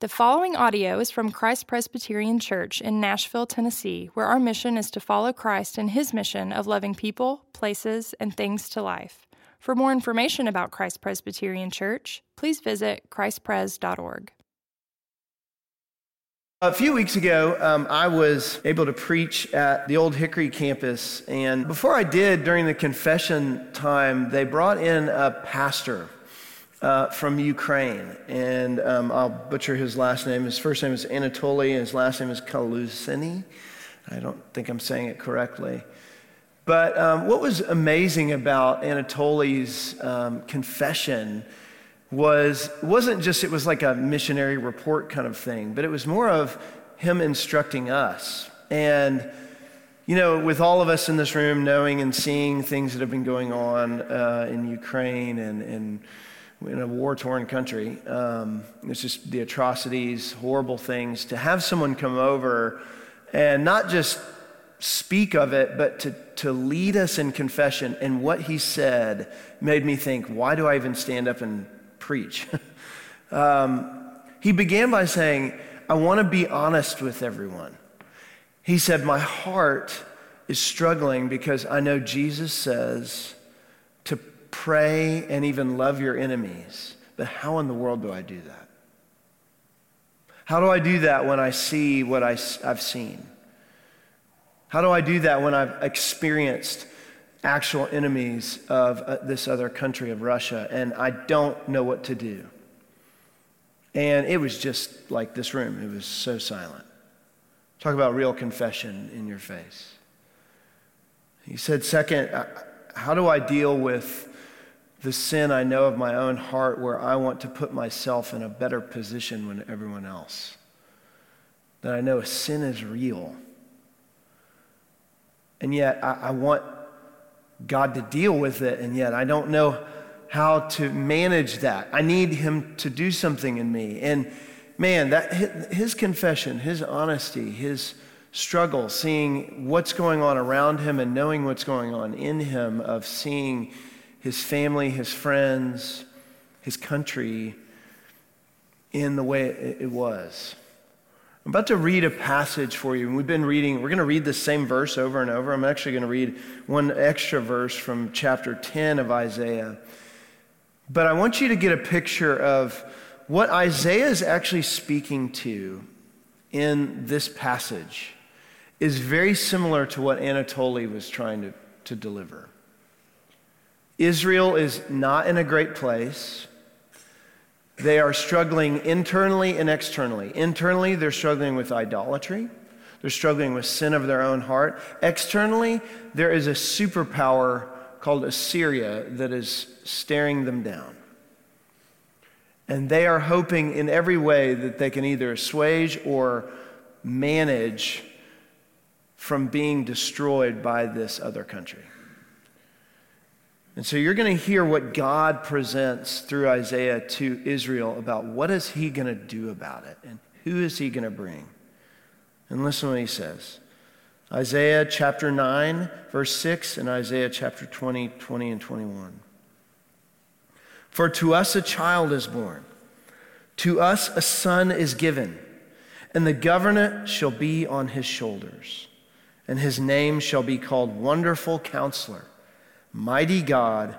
The following audio is from Christ Presbyterian Church in Nashville, Tennessee, where our mission is to follow Christ in his mission of loving people, places, and things to life. For more information about Christ Presbyterian Church, please visit christpres.org. A few weeks ago, um, I was able to preach at the Old Hickory campus, and before I did, during the confession time, they brought in a pastor uh, from Ukraine. And um, I'll butcher his last name. His first name is Anatoly, and his last name is Kalusini. I don't think I'm saying it correctly. But um, what was amazing about Anatoly's um, confession was wasn't just it was like a missionary report kind of thing, but it was more of him instructing us. And you know, with all of us in this room knowing and seeing things that have been going on uh, in Ukraine and, and in a war torn country. Um, it's just the atrocities, horrible things. To have someone come over and not just speak of it, but to, to lead us in confession. And what he said made me think, why do I even stand up and preach? um, he began by saying, I want to be honest with everyone. He said, My heart is struggling because I know Jesus says, pray and even love your enemies. But how in the world do I do that? How do I do that when I see what I, have seen? How do I do that when I've experienced actual enemies of uh, this other country, of Russia, and I don't know what to do? And it was just like this room, it was so silent. Talk about real confession in your face. He said, second, uh, how do I deal with the sin I know of my own heart where I want to put myself in a better position than everyone else. That I know sin is real. And yet I, I want God to deal with it, and yet I don't know how to manage that. I need Him to do something in me. And man, that his confession, his honesty, his struggle, seeing what's going on around him and knowing what's going on in him, of seeing his family, his friends, his country in the way it was. I'm about to read a passage for you. We've been reading, we're going to read the same verse over and over. I'm actually going to read one extra verse from chapter 10 of Isaiah. But I want you to get a picture of what Isaiah is actually speaking to in this passage is very similar to what Anatoly was trying to, to deliver. Israel is not in a great place. They are struggling internally and externally. Internally, they're struggling with idolatry. They're struggling with sin of their own heart. Externally, there is a superpower called Assyria that is staring them down. And they are hoping in every way that they can either assuage or manage from being destroyed by this other country. And so you're going to hear what God presents through Isaiah to Israel about what is he going to do about it and who is he going to bring. And listen what he says. Isaiah chapter 9, verse 6, and Isaiah chapter 20, 20 and 21. For to us a child is born, to us a son is given, and the government shall be on his shoulders, and his name shall be called Wonderful Counselor Mighty God,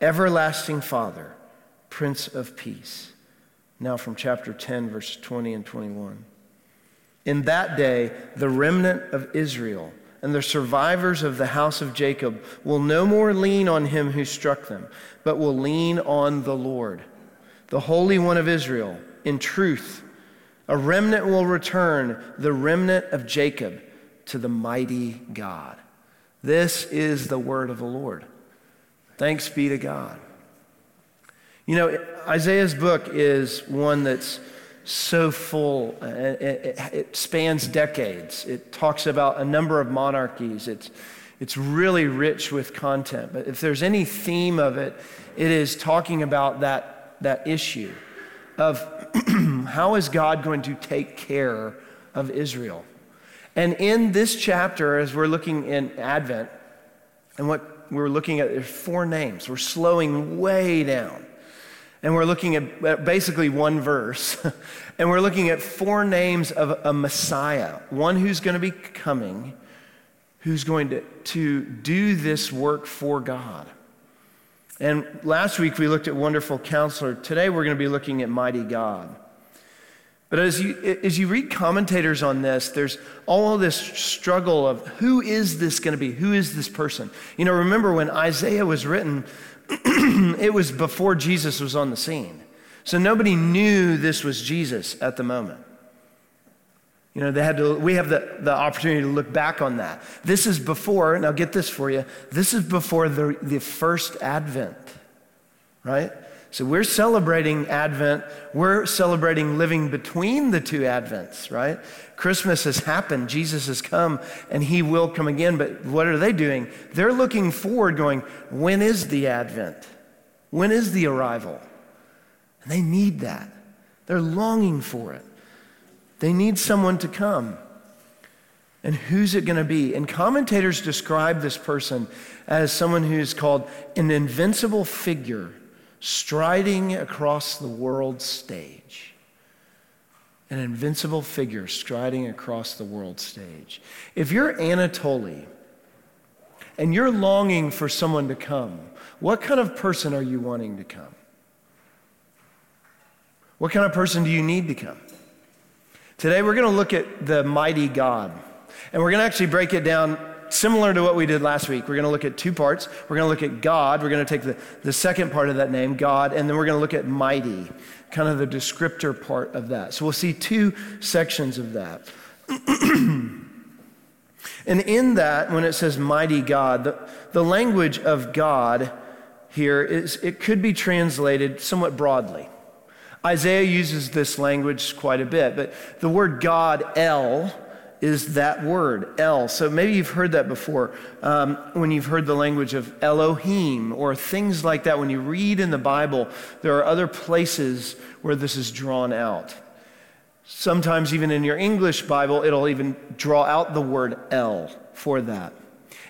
everlasting Father, Prince of Peace. Now from chapter 10, verse 20 and 21. In that day, the remnant of Israel and the survivors of the house of Jacob will no more lean on him who struck them, but will lean on the Lord, the Holy One of Israel, in truth. A remnant will return, the remnant of Jacob, to the mighty God. This is the word of the Lord. Thanks be to God. You know, Isaiah's book is one that's so full. It, spans decades. It talks about a number of monarchies. It's, it's really rich with content. But if there's any theme of it, it is talking about that, that issue of how is God going to take care of Israel? And in this chapter, as we're looking in Advent, and what we're looking at there's four names. We're slowing way down. And we're looking at basically one verse. and we're looking at four names of a Messiah, one who's going to be coming, who's going to, to do this work for God. And last week we looked at Wonderful Counselor. Today we're going to be looking at Mighty God. But as you, as you read commentators on this, there's all this struggle of who is this going to be? Who is this person? You know, remember when Isaiah was written, it was before Jesus was on the scene. So nobody knew this was Jesus at the moment. You know, they had to, we have the, the opportunity to look back on that. This is before, now get this for you, this is before the, the first advent, right? So we're celebrating Advent. We're celebrating living between the two Advents, right? Christmas has happened. Jesus has come and he will come again. But what are they doing? They're looking forward, going, when is the Advent? When is the arrival? And they need that. They're longing for it. They need someone to come. And who's it going to be? And commentators describe this person as someone who's called an invincible figure striding across the world stage. An invincible figure striding across the world stage. If you're Anatoly and you're longing for someone to come, what kind of person are you wanting to come? What kind of person do you need to come? Today we're going to look at the mighty God. And we're going to actually break it down similar to what we did last week. We're going to look at two parts. We're going to look at God. We're going to take the, the second part of that name, God, and then we're going to look at mighty, kind of the descriptor part of that. So we'll see two sections of that. and in that, when it says mighty God, the, the language of God here is it could be translated somewhat broadly. Isaiah uses this language quite a bit, but the word God, El, is that word, El. So maybe you've heard that before um, when you've heard the language of Elohim or things like that. When you read in the Bible, there are other places where this is drawn out. Sometimes, even in your English Bible, it'll even draw out the word El for that.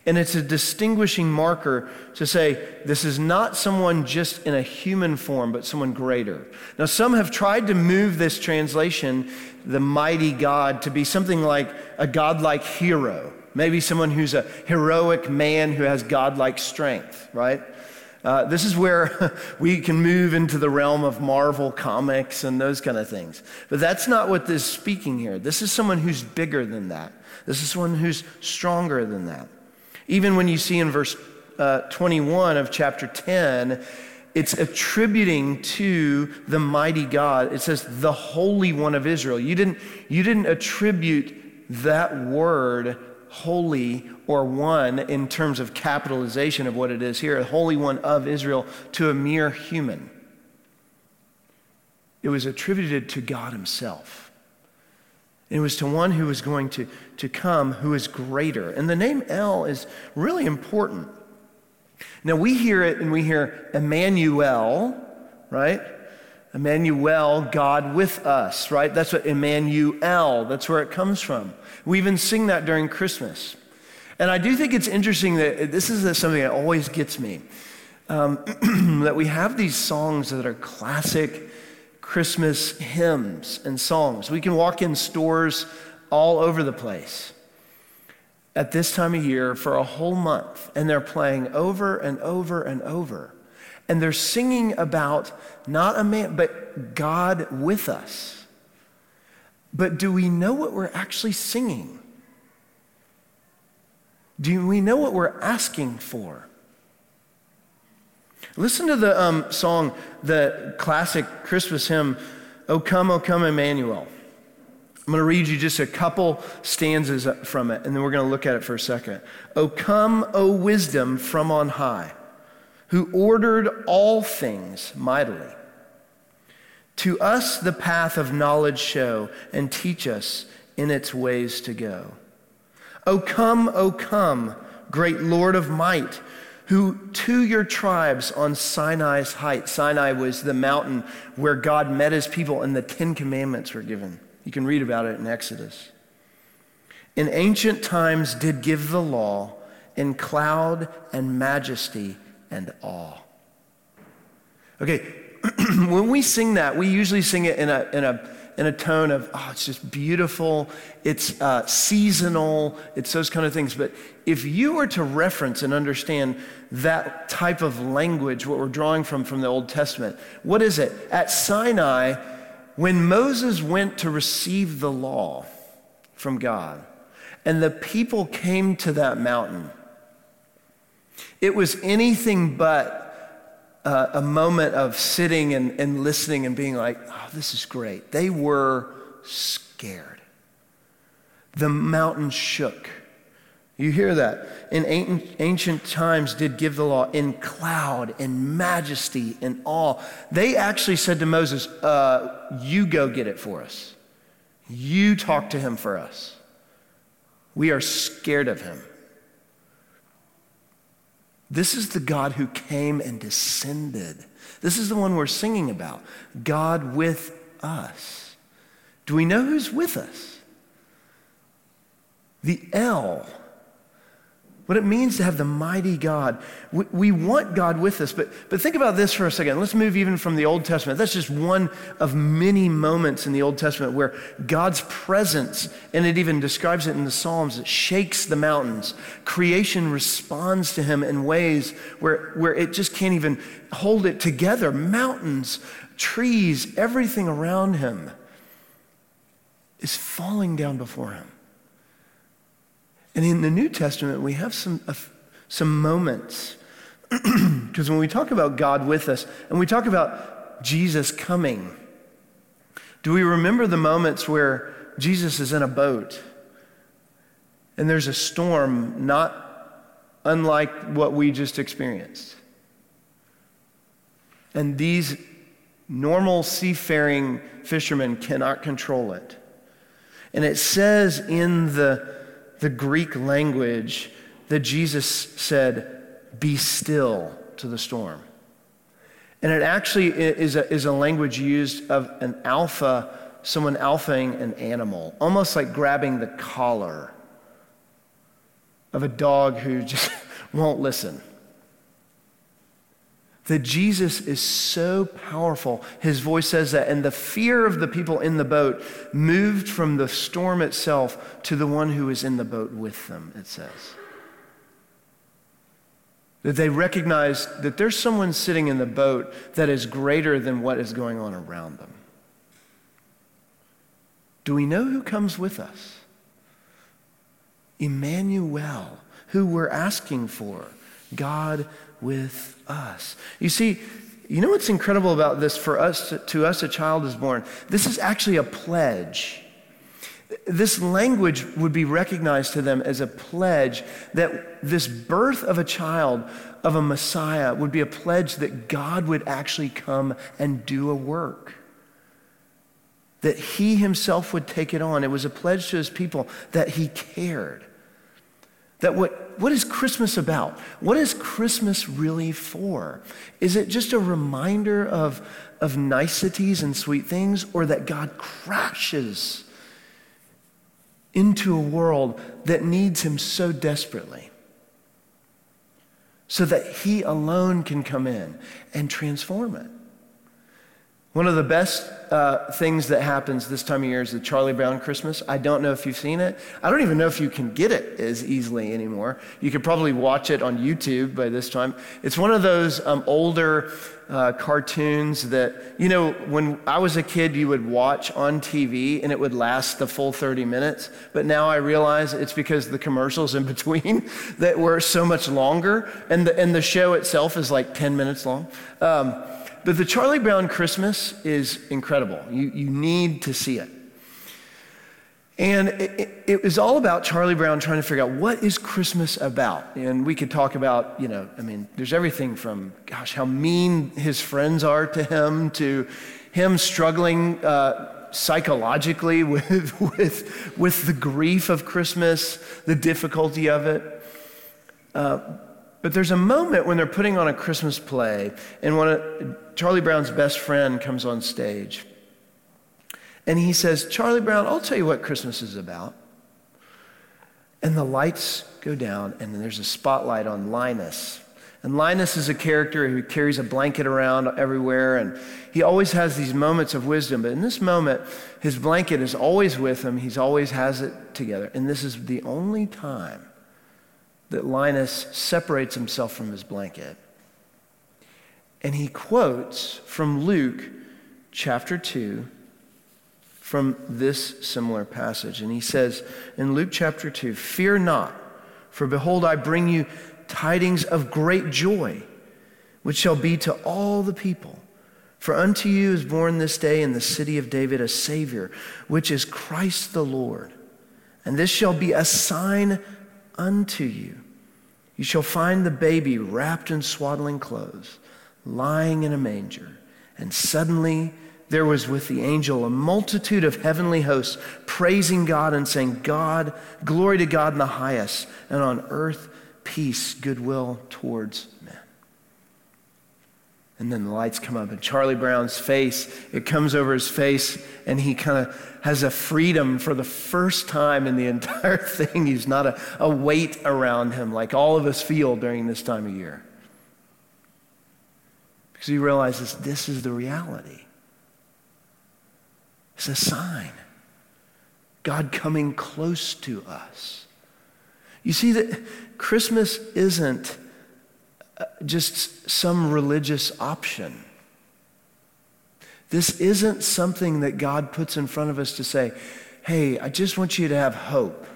And it's a distinguishing marker to say this is not someone just in a human form, but someone greater. Now, some have tried to move this translation, the mighty God, to be something like a godlike hero. Maybe someone who's a heroic man who has godlike strength, right? Uh, this is where we can move into the realm of Marvel comics and those kind of things. But that's not what this is speaking here. This is someone who's bigger than that. This is someone who's stronger than that. Even when you see in verse uh, 21 of chapter 10, it's attributing to the mighty God. It says the Holy One of Israel. You didn't, you didn't attribute that word holy or one in terms of capitalization of what it is here, a Holy One of Israel, to a mere human. It was attributed to God Himself. It was to one who was going to, to come who is greater. And the name El is really important. Now we hear it and we hear Emmanuel, right? Emmanuel, God with us, right? That's what Emmanuel, that's where it comes from. We even sing that during Christmas. And I do think it's interesting that this is something that always gets me. Um, that we have these songs that are classic Christmas hymns and songs. We can walk in stores all over the place at this time of year for a whole month, and they're playing over and over and over. And they're singing about not a man, but God with us. But do we know what we're actually singing? Do we know what we're asking for? Listen to the um, song, the classic Christmas hymn, O Come, O Come, Emmanuel. I'm going to read you just a couple stanzas from it, and then we're going to look at it for a second. O come, O wisdom from on high, who ordered all things mightily. To us the path of knowledge show, and teach us in its ways to go. O come, O come, great Lord of might, who to your tribes on Sinai's height, Sinai was the mountain where God met his people and the Ten Commandments were given. You can read about it in Exodus. In ancient times did give the law in cloud and majesty and awe. Okay, when we sing that, we usually sing it in a, in a, in a tone of, oh, it's just beautiful, it's uh, seasonal, it's those kind of things. But if you were to reference and understand that type of language, what we're drawing from from the Old Testament, what is it? At Sinai, when Moses went to receive the law from God, and the people came to that mountain, it was anything but uh, a moment of sitting and, and listening and being like, oh, this is great. They were scared. The mountain shook. You hear that? In ancient times, did give the law in cloud, in majesty, in awe. They actually said to Moses, uh, You go get it for us. You talk to him for us. We are scared of him. This is the God who came and descended. This is the one we're singing about God with us. Do we know who's with us? The El what it means to have the mighty God. We, we, want God with us, but, but think about this for a second. Let's move even from the Old Testament. That's just one of many moments in the Old Testament where God's presence, and it even describes it in the Psalms, it shakes the mountains. Creation responds to him in ways where, where it just can't even hold it together. Mountains, trees, everything around him is falling down before him. And in the New Testament, we have some, uh, some moments. Because when we talk about God with us and we talk about Jesus coming, do we remember the moments where Jesus is in a boat and there's a storm not unlike what we just experienced? And these normal seafaring fishermen cannot control it. And it says in the the Greek language that Jesus said, Be still to the storm. And it actually is a, is a language used of an alpha, someone alphaing an animal, almost like grabbing the collar of a dog who just won't listen that Jesus is so powerful. His voice says that, and the fear of the people in the boat moved from the storm itself to the one who is in the boat with them, it says. That they recognize that there's someone sitting in the boat that is greater than what is going on around them. Do we know who comes with us? Emmanuel, who we're asking for, God with us. You see, you know what's incredible about this for us, to, us, a child is born? This is actually a pledge. This language would be recognized to them as a pledge that this birth of a child, of a Messiah, would be a pledge that God would actually come and do a work. That he himself would take it on. It was a pledge to his people that he cared. That what, what is Christmas about? What is Christmas really for? Is it just a reminder of, of niceties and sweet things, or that God crashes into a world that needs Him so desperately? So that He alone can come in and transform it. One of the best uh, things that happens this time of year is the Charlie Brown Christmas. I don't know if you've seen it. I don't even know if you can get it as easily anymore. You could probably watch it on YouTube by this time. It's one of those um, older uh, cartoons that, you know, when I was a kid, you would watch on TV and it would last the full 30 minutes. But now I realize it's because the commercials in between that were so much longer and the, and the show itself is like 10 minutes long. Um, but the Charlie Brown Christmas is incredible. You, you need to see it. And it, it, was all about Charlie Brown trying to figure out what is Christmas about. And we could talk about, you know, I mean, there's everything from, gosh, how mean his friends are to him, to him struggling uh, psychologically with, with, with the grief of Christmas, the difficulty of it. Uh, but there's a moment when they're putting on a Christmas play, and when Charlie Brown's best friend comes on stage. And he says, Charlie Brown, I'll tell you what Christmas is about. And the lights go down, and there's a spotlight on Linus. And Linus is a character who carries a blanket around everywhere, and he always has these moments of wisdom. But in this moment, his blanket is always with him, he's always has it together. And this is the only time that Linus separates himself from his blanket. And he quotes from Luke chapter 2 from this similar passage. And he says in Luke chapter 2 Fear not, for behold, I bring you tidings of great joy, which shall be to all the people. For unto you is born this day in the city of David a Savior, which is Christ the Lord. And this shall be a sign unto you. You shall find the baby wrapped in swaddling clothes, lying in a manger. And suddenly there was with the angel a multitude of heavenly hosts praising God and saying, God, glory to God in the highest, and on earth peace, goodwill towards men. And then the lights come up, and Charlie Brown's face, it comes over his face, and he kind of has a freedom for the first time in the entire thing. He's not a, a weight around him like all of us feel during this time of year. Because he realizes this is the reality. It's a sign. God coming close to us. You see that Christmas isn't uh, just some religious option. This isn't something that God puts in front of us to say, hey, I just want you to have hope.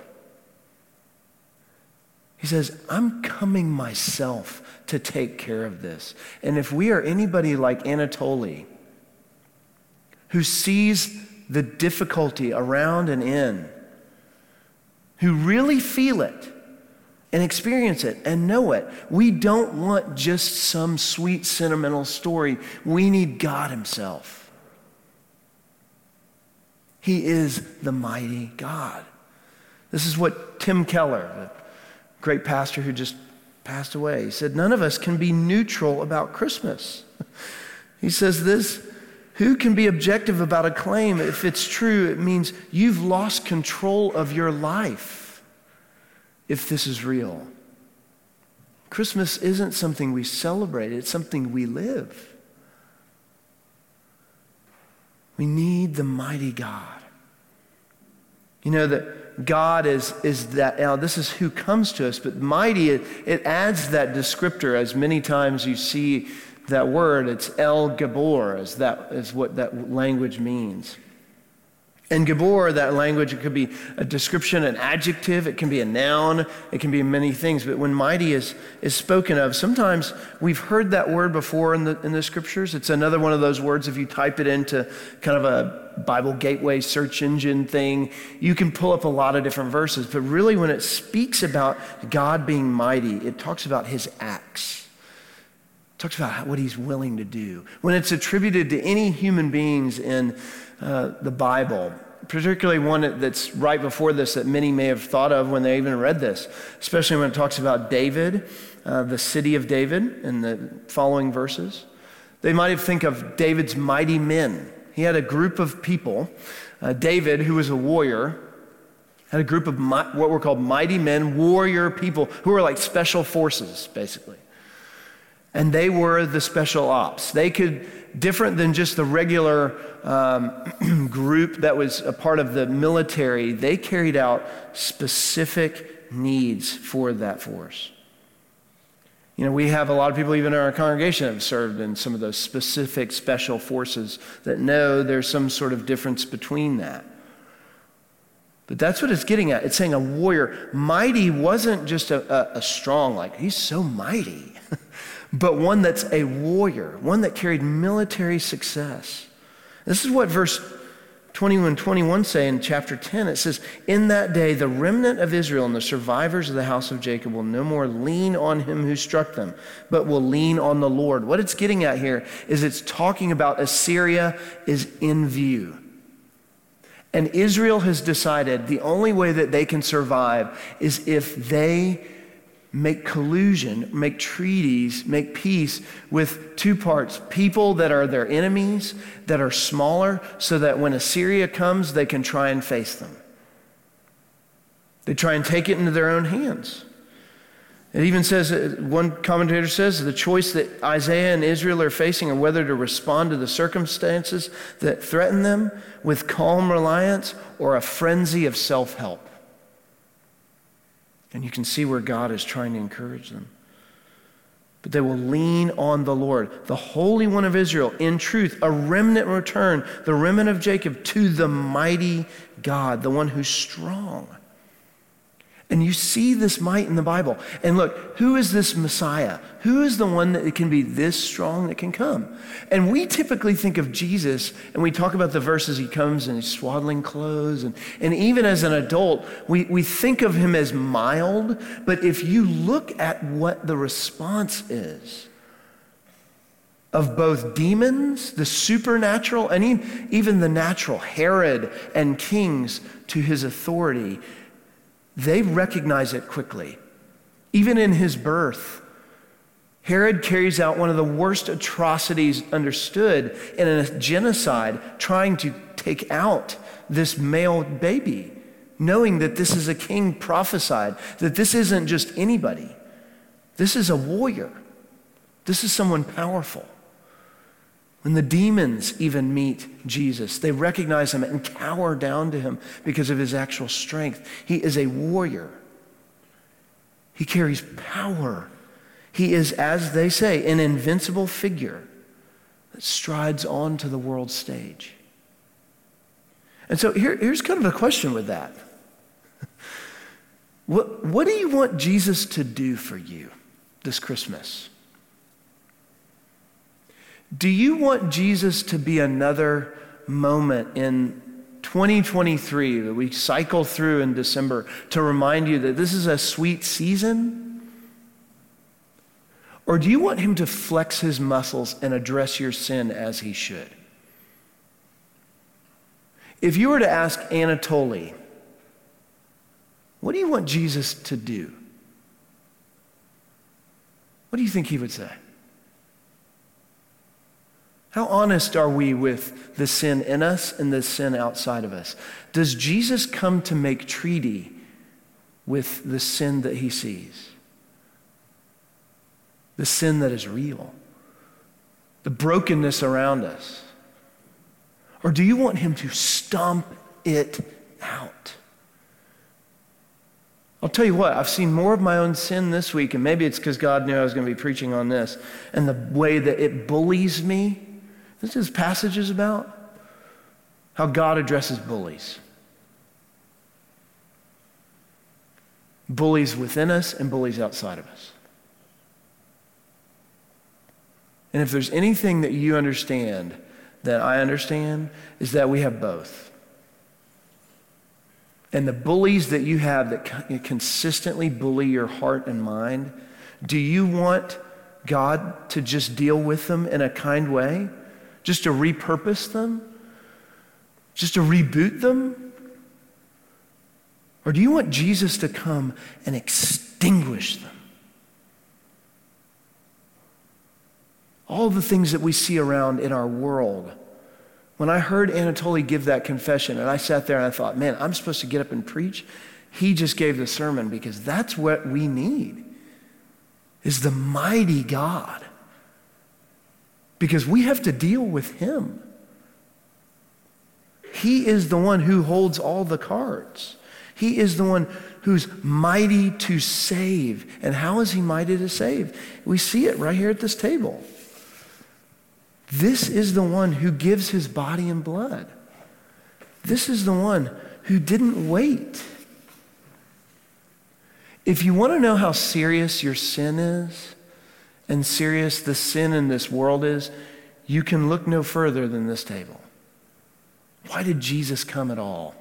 He says, I'm coming myself to take care of this. And if we are anybody like Anatoly, who sees the difficulty around and in, who really feel it, and experience it and know it. We don't want just some sweet, sentimental story. We need God Himself. He is the mighty God. This is what Tim Keller, the great pastor who just passed away, he said, None of us can be neutral about Christmas. He says this Who can be objective about a claim if it's true? It means you've lost control of your life if this is real. Christmas isn't something we celebrate, it's something we live. We need the mighty God. You know that God is, is that, now this is who comes to us, but mighty, it, it adds that descriptor as many times you see that word. It's El Gibbor, as that is what that language means. In Gibbor, that language, it could be a description, an adjective, it can be a noun, it can be many things. But when mighty is, is spoken of, sometimes we've heard that word before in the, in the scriptures. It's another one of those words, if you type it into kind of a Bible gateway search engine thing, you can pull up a lot of different verses. But really, when it speaks about God being mighty, it talks about his acts. Talks about what he's willing to do. When it's attributed to any human beings in uh, the Bible, particularly one that's right before this that many may have thought of when they even read this, especially when it talks about David, uh, the city of David, in the following verses. They might have think of David's mighty men. He had a group of people. Uh, David, who was a warrior, had a group of what were called mighty men, warrior people, who were like special forces, basically. And they were the special ops. They could different than just the regular um, group that was a part of the military, they carried out specific needs for that force. You know, we have a lot of people, even in our congregation, have served in some of those specific special forces that know there's some sort of difference between that. But that's what it's getting at. It's saying a warrior. Mighty wasn't just a, a, a strong, like, he's so mighty. but one that's a warrior, one that carried military success. This is what verse 21 21 say in chapter 10. It says, In that day, the remnant of Israel and the survivors of the house of Jacob will no more lean on him who struck them, but will lean on the Lord. What it's getting at here is it's talking about Assyria is in view. And Israel has decided the only way that they can survive is if they make collusion, make treaties, make peace with two parts people that are their enemies, that are smaller, so that when Assyria comes, they can try and face them. They try and take it into their own hands. It even says, uh, one commentator says, the choice that Isaiah and Israel are facing are whether to respond to the circumstances that threaten them with calm reliance or a frenzy of self help. And you can see where God is trying to encourage them. But they will lean on the Lord, the Holy One of Israel, in truth, a remnant return, the remnant of Jacob, to the mighty God, the one who's strong. And you see this might in the Bible. And look, who is this Messiah? Who is the one that can be this strong that can come? And we typically think of Jesus and we talk about the verses he comes in his swaddling clothes. And, and even as an adult, we, we think of him as mild. But if you look at what the response is, of both demons, the supernatural, and even the natural, Herod and kings to his authority, they recognize it quickly. Even in his birth, Herod carries out one of the worst atrocities understood in a genocide, trying to take out this male baby, knowing that this is a king prophesied, that this isn't just anybody. This is a warrior. This is someone powerful. When the demons even meet Jesus, they recognize him and cower down to him because of his actual strength. He is a warrior. He carries power. He is, as they say, an invincible figure that strides onto the world stage. And so here, here's kind of a question with that. What, what do you want Jesus to do for you this Christmas? Do you want Jesus to be another moment in 2023 that we cycle through in December to remind you that this is a sweet season? Or do you want him to flex his muscles and address your sin as he should? If you were to ask Anatoly, what do you want Jesus to do? What do you think he would say? How honest are we with the sin in us and the sin outside of us? Does Jesus come to make treaty with the sin that he sees? The sin that is real? The brokenness around us? Or do you want him to stomp it out? I'll tell you what, I've seen more of my own sin this week, and maybe it's because God knew I was going to be preaching on this, and the way that it bullies me this is passage is about how God addresses bullies. Bullies within us and bullies outside of us. And if there's anything that you understand that I understand, is that we have both. And the bullies that you have that consistently bully your heart and mind, do you want God to just deal with them in a kind way? Just to repurpose them? Just to reboot them? Or do you want Jesus to come and extinguish them? All the things that we see around in our world. When I heard Anatoly give that confession, and I sat there and I thought, man, I'm supposed to get up and preach. He just gave the sermon because that's what we need is the mighty God because we have to deal with him. He is the one who holds all the cards. He is the one who's mighty to save. And how is he mighty to save? We see it right here at this table. This is the one who gives his body and blood. This is the one who didn't wait. If you want to know how serious your sin is, and serious the sin in this world is, you can look no further than this table. Why did Jesus come at all?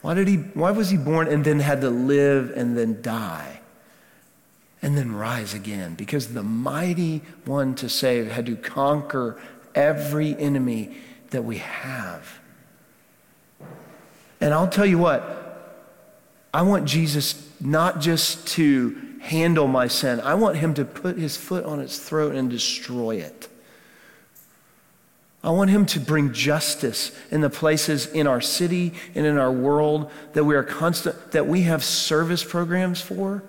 Why, did he, why was he born and then had to live and then die and then rise again? Because the mighty one to save had to conquer every enemy that we have. And I'll tell you what, I want Jesus not just to handle my sin. I want him to put his foot on its throat and destroy it. I want him to bring justice in the places in our city and in our world that we are constant, that we have service programs for.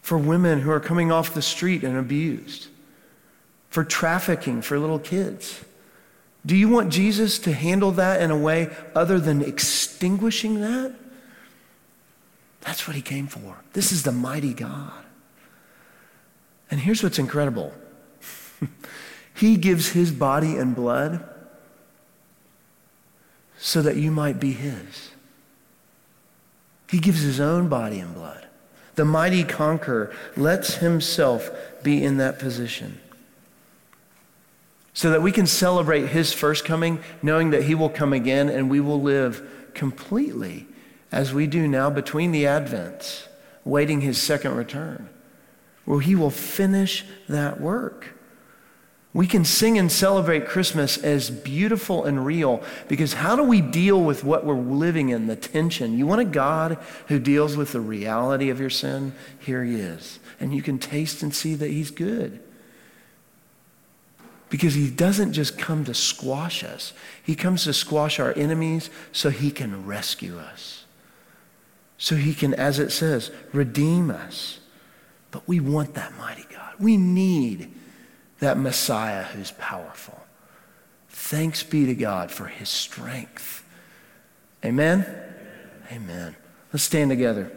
For women who are coming off the street and abused, for trafficking for little kids. Do you want Jesus to handle that in a way other than extinguishing that? That's what he came for. This is the mighty God. And here's what's incredible he gives his body and blood so that you might be his. He gives his own body and blood. The mighty conqueror lets himself be in that position so that we can celebrate his first coming, knowing that he will come again and we will live completely as we do now between the Advents, waiting his second return, where he will finish that work. We can sing and celebrate Christmas as beautiful and real because how do we deal with what we're living in, the tension? You want a God who deals with the reality of your sin? Here he is. And you can taste and see that he's good. Because he doesn't just come to squash us, he comes to squash our enemies so he can rescue us. So he can, as it says, redeem us. But we want that mighty God. We need that Messiah who's powerful. Thanks be to God for his strength. Amen? Amen. Let's stand together.